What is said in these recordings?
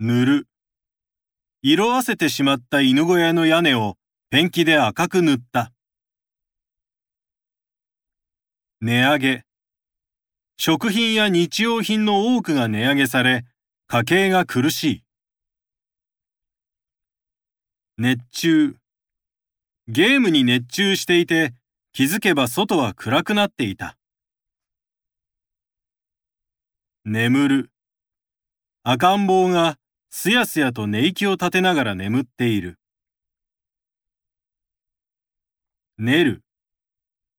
塗る。色あせてしまった犬小屋の屋根をペンキで赤く塗った。値上げ。食品や日用品の多くが値上げされ、家計が苦しい。熱中。ゲームに熱中していて、気づけば外は暗くなっていた。眠る。赤ん坊がすやすやと寝息を立てながら眠っている。寝る。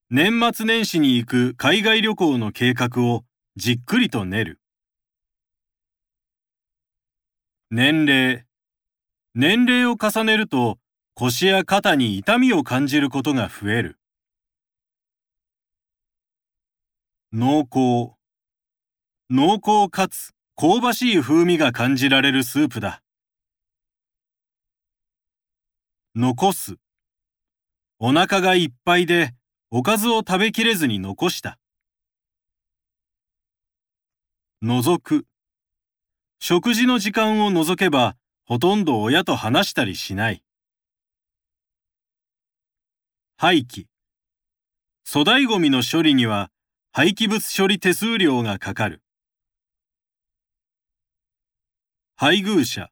年末年始に行く海外旅行の計画をじっくりと練る。年齢。年齢を重ねると腰や肩に痛みを感じることが増える。濃厚。濃厚かつ香ばしい風味が感じられるスープだ。残す。お腹がいっぱいでおかずを食べきれずに残した。覗く。食事の時間を除けばほとんど親と話したりしない。廃棄。粗大ごみの処理には廃棄物処理手数料がかかる。配偶者。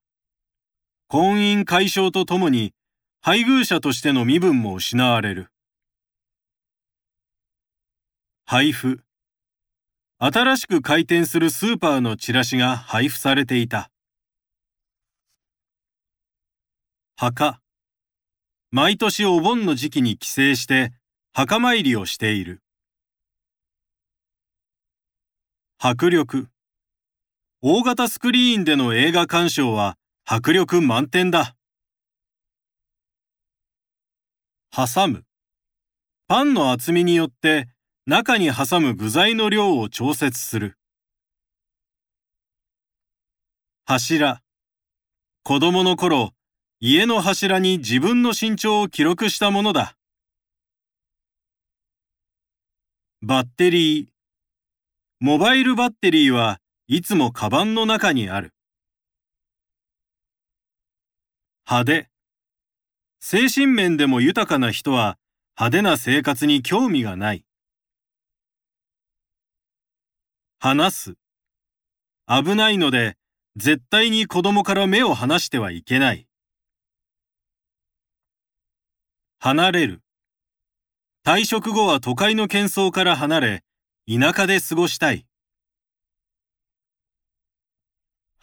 婚姻解消とともに、配偶者としての身分も失われる。配布。新しく開店するスーパーのチラシが配布されていた。墓。毎年お盆の時期に帰省して墓参りをしている。迫力。大型スクリーンでの映画鑑賞は迫力満点だ。挟む。パンの厚みによって中に挟む具材の量を調節する。柱。子供の頃、家の柱に自分の身長を記録したものだ。バッテリー。モバイルバッテリーはいつもカバンの中にある。派手。精神面でも豊かな人は派手な生活に興味がない。話す。危ないので絶対に子供から目を離してはいけない。離れる。退職後は都会の喧騒から離れ、田舎で過ごしたい。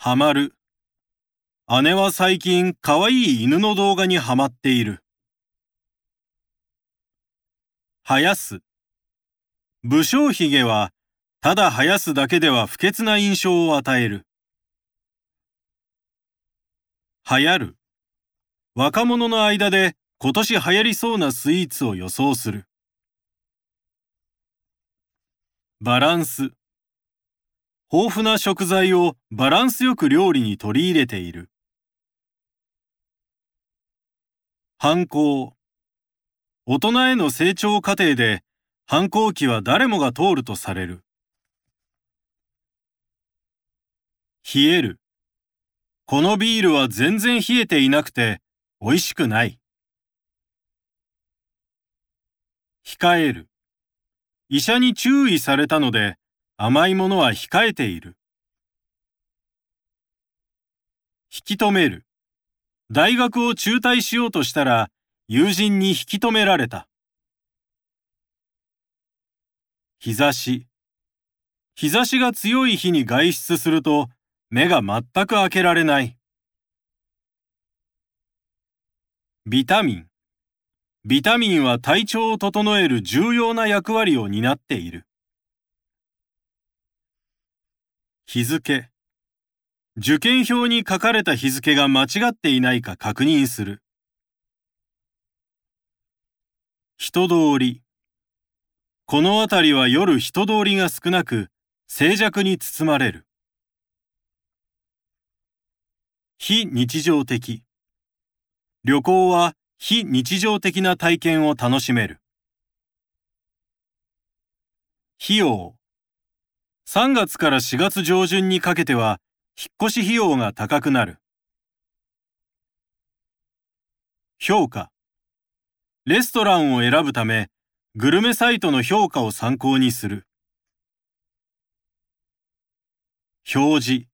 ハマる。姉は最近可愛い犬の動画にハマっている。生やす。武将髭は、ただ生やすだけでは不潔な印象を与える。流行る。若者の間で今年流行りそうなスイーツを予想する。バランス。豊富な食材をバランスよく料理に取り入れている。反抗。大人への成長過程で反抗期は誰もが通るとされる。冷える。このビールは全然冷えていなくて美味しくない。控える。医者に注意されたので甘いものは控えている。引き止める。大学を中退しようとしたら、友人に引き止められた。日差し。日差しが強い日に外出すると、目が全く開けられない。ビタミン。ビタミンは体調を整える重要な役割を担っている。日付。受験票に書かれた日付が間違っていないか確認する。人通り。この辺りは夜人通りが少なく、静寂に包まれる。非日常的。旅行は非日常的な体験を楽しめる。費用。3月から4月上旬にかけては、引っ越し費用が高くなる。評価。レストランを選ぶため、グルメサイトの評価を参考にする。表示。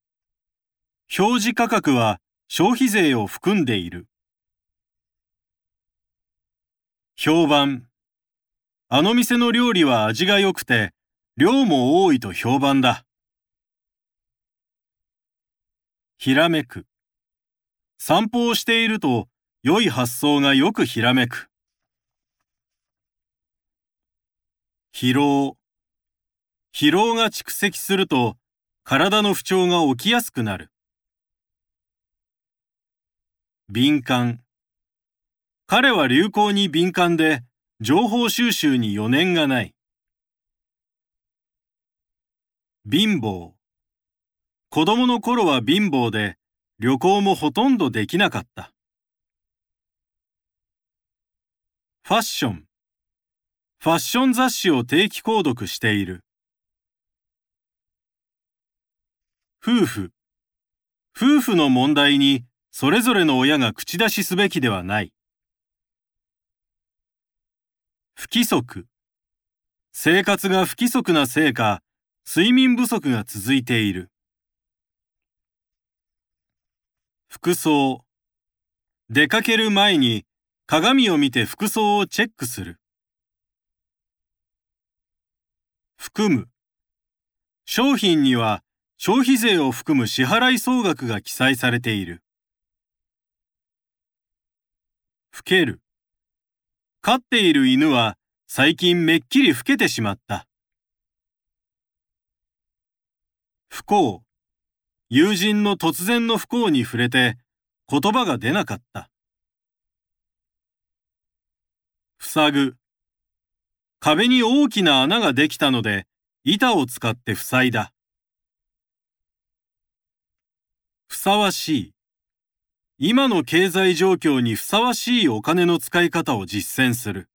表示価格は消費税を含んでいる。評判。あの店の料理は味が良くて、量も多いと評判だ。ひらめく。散歩をしていると、良い発想がよくひらめく。疲労。疲労が蓄積すると、体の不調が起きやすくなる。敏感。彼は流行に敏感で、情報収集に余念がない。貧乏。子供の頃は貧乏で、旅行もほとんどできなかった。ファッション。ファッション雑誌を定期購読している。夫婦。夫婦の問題にそれぞれの親が口出しすべきではない。不規則。生活が不規則なせいか、睡眠不足が続いている。服装。出かける前に鏡を見て服装をチェックする。含む。商品には消費税を含む支払い総額が記載されている。老ける。飼っている犬は最近めっきり老けてしまった。不幸。友人の突然の不幸に触れて言葉が出なかった。塞ぐ。壁に大きな穴ができたので板を使って塞いだ。ふさわしい。今の経済状況にふさわしいお金の使い方を実践する。